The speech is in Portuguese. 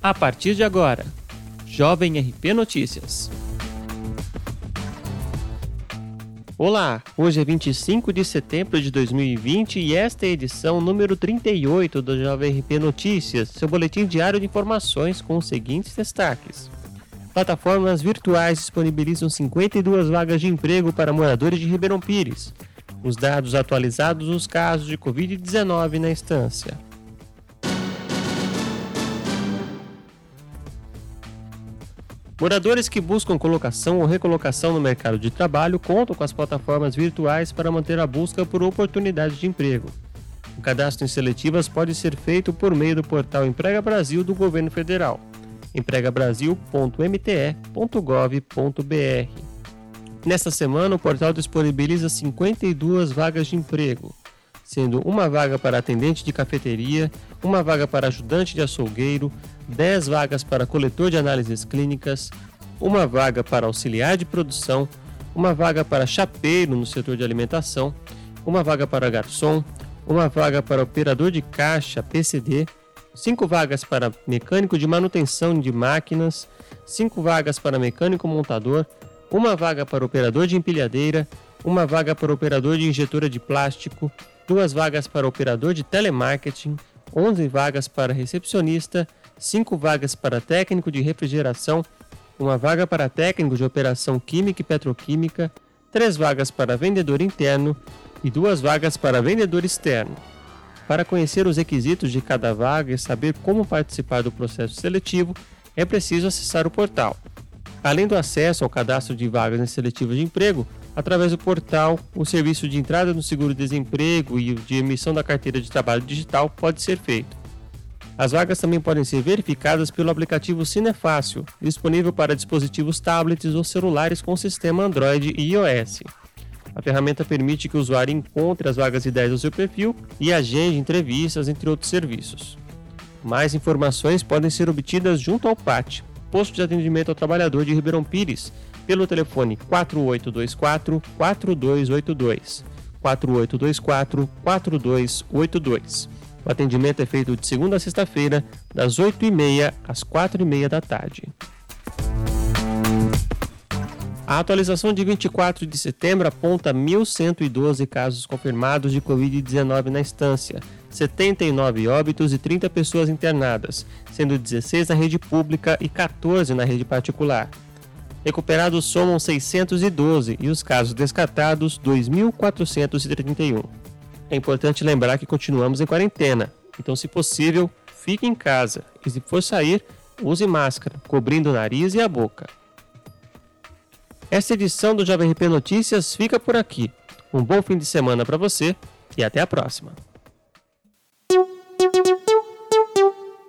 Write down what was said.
A partir de agora, Jovem RP Notícias. Olá, hoje é 25 de setembro de 2020 e esta é a edição número 38 do Jovem RP Notícias, seu boletim diário de informações com os seguintes destaques. Plataformas virtuais disponibilizam 52 vagas de emprego para moradores de Ribeirão Pires. Os dados atualizados dos casos de Covid-19 na instância. Moradores que buscam colocação ou recolocação no mercado de trabalho contam com as plataformas virtuais para manter a busca por oportunidades de emprego. O cadastro em seletivas pode ser feito por meio do portal Emprega Brasil do governo federal, empregabrasil.mte.gov.br. Nesta semana, o portal disponibiliza 52 vagas de emprego, sendo uma vaga para atendente de cafeteria, uma vaga para ajudante de açougueiro, 10 vagas para coletor de análises clínicas, uma vaga para auxiliar de produção, uma vaga para chapeiro no setor de alimentação, uma vaga para garçom, uma vaga para operador de caixa PCD, cinco vagas para mecânico de manutenção de máquinas, cinco vagas para mecânico montador, uma vaga para operador de empilhadeira, uma vaga para operador de injetora de plástico, duas vagas para operador de telemarketing, 11 vagas para recepcionista, 5 vagas para técnico de refrigeração, uma vaga para técnico de operação química e petroquímica, 3 vagas para vendedor interno e duas vagas para vendedor externo. Para conhecer os requisitos de cada vaga e saber como participar do processo seletivo, é preciso acessar o portal. Além do acesso ao cadastro de vagas seletivas de emprego, através do portal, o serviço de entrada no seguro-desemprego e de emissão da carteira de trabalho digital pode ser feito. As vagas também podem ser verificadas pelo aplicativo Cinefácil, disponível para dispositivos tablets ou celulares com sistema Android e iOS. A ferramenta permite que o usuário encontre as vagas ideais do seu perfil e agende entrevistas, entre outros serviços. Mais informações podem ser obtidas junto ao PAT, Posto de Atendimento ao Trabalhador de Ribeirão Pires, pelo telefone 4824 4282. 4824 4282. O atendimento é feito de segunda a sexta-feira, das 8h30 às 4h30 da tarde. A atualização de 24 de setembro aponta 1.112 casos confirmados de Covid-19 na instância, 79 óbitos e 30 pessoas internadas, sendo 16 na rede pública e 14 na rede particular. Recuperados somam 612 e os casos descartados 2.431. É importante lembrar que continuamos em quarentena, então, se possível, fique em casa e, se for sair, use máscara, cobrindo o nariz e a boca. Esta edição do Jovem RP Notícias fica por aqui. Um bom fim de semana para você e até a próxima.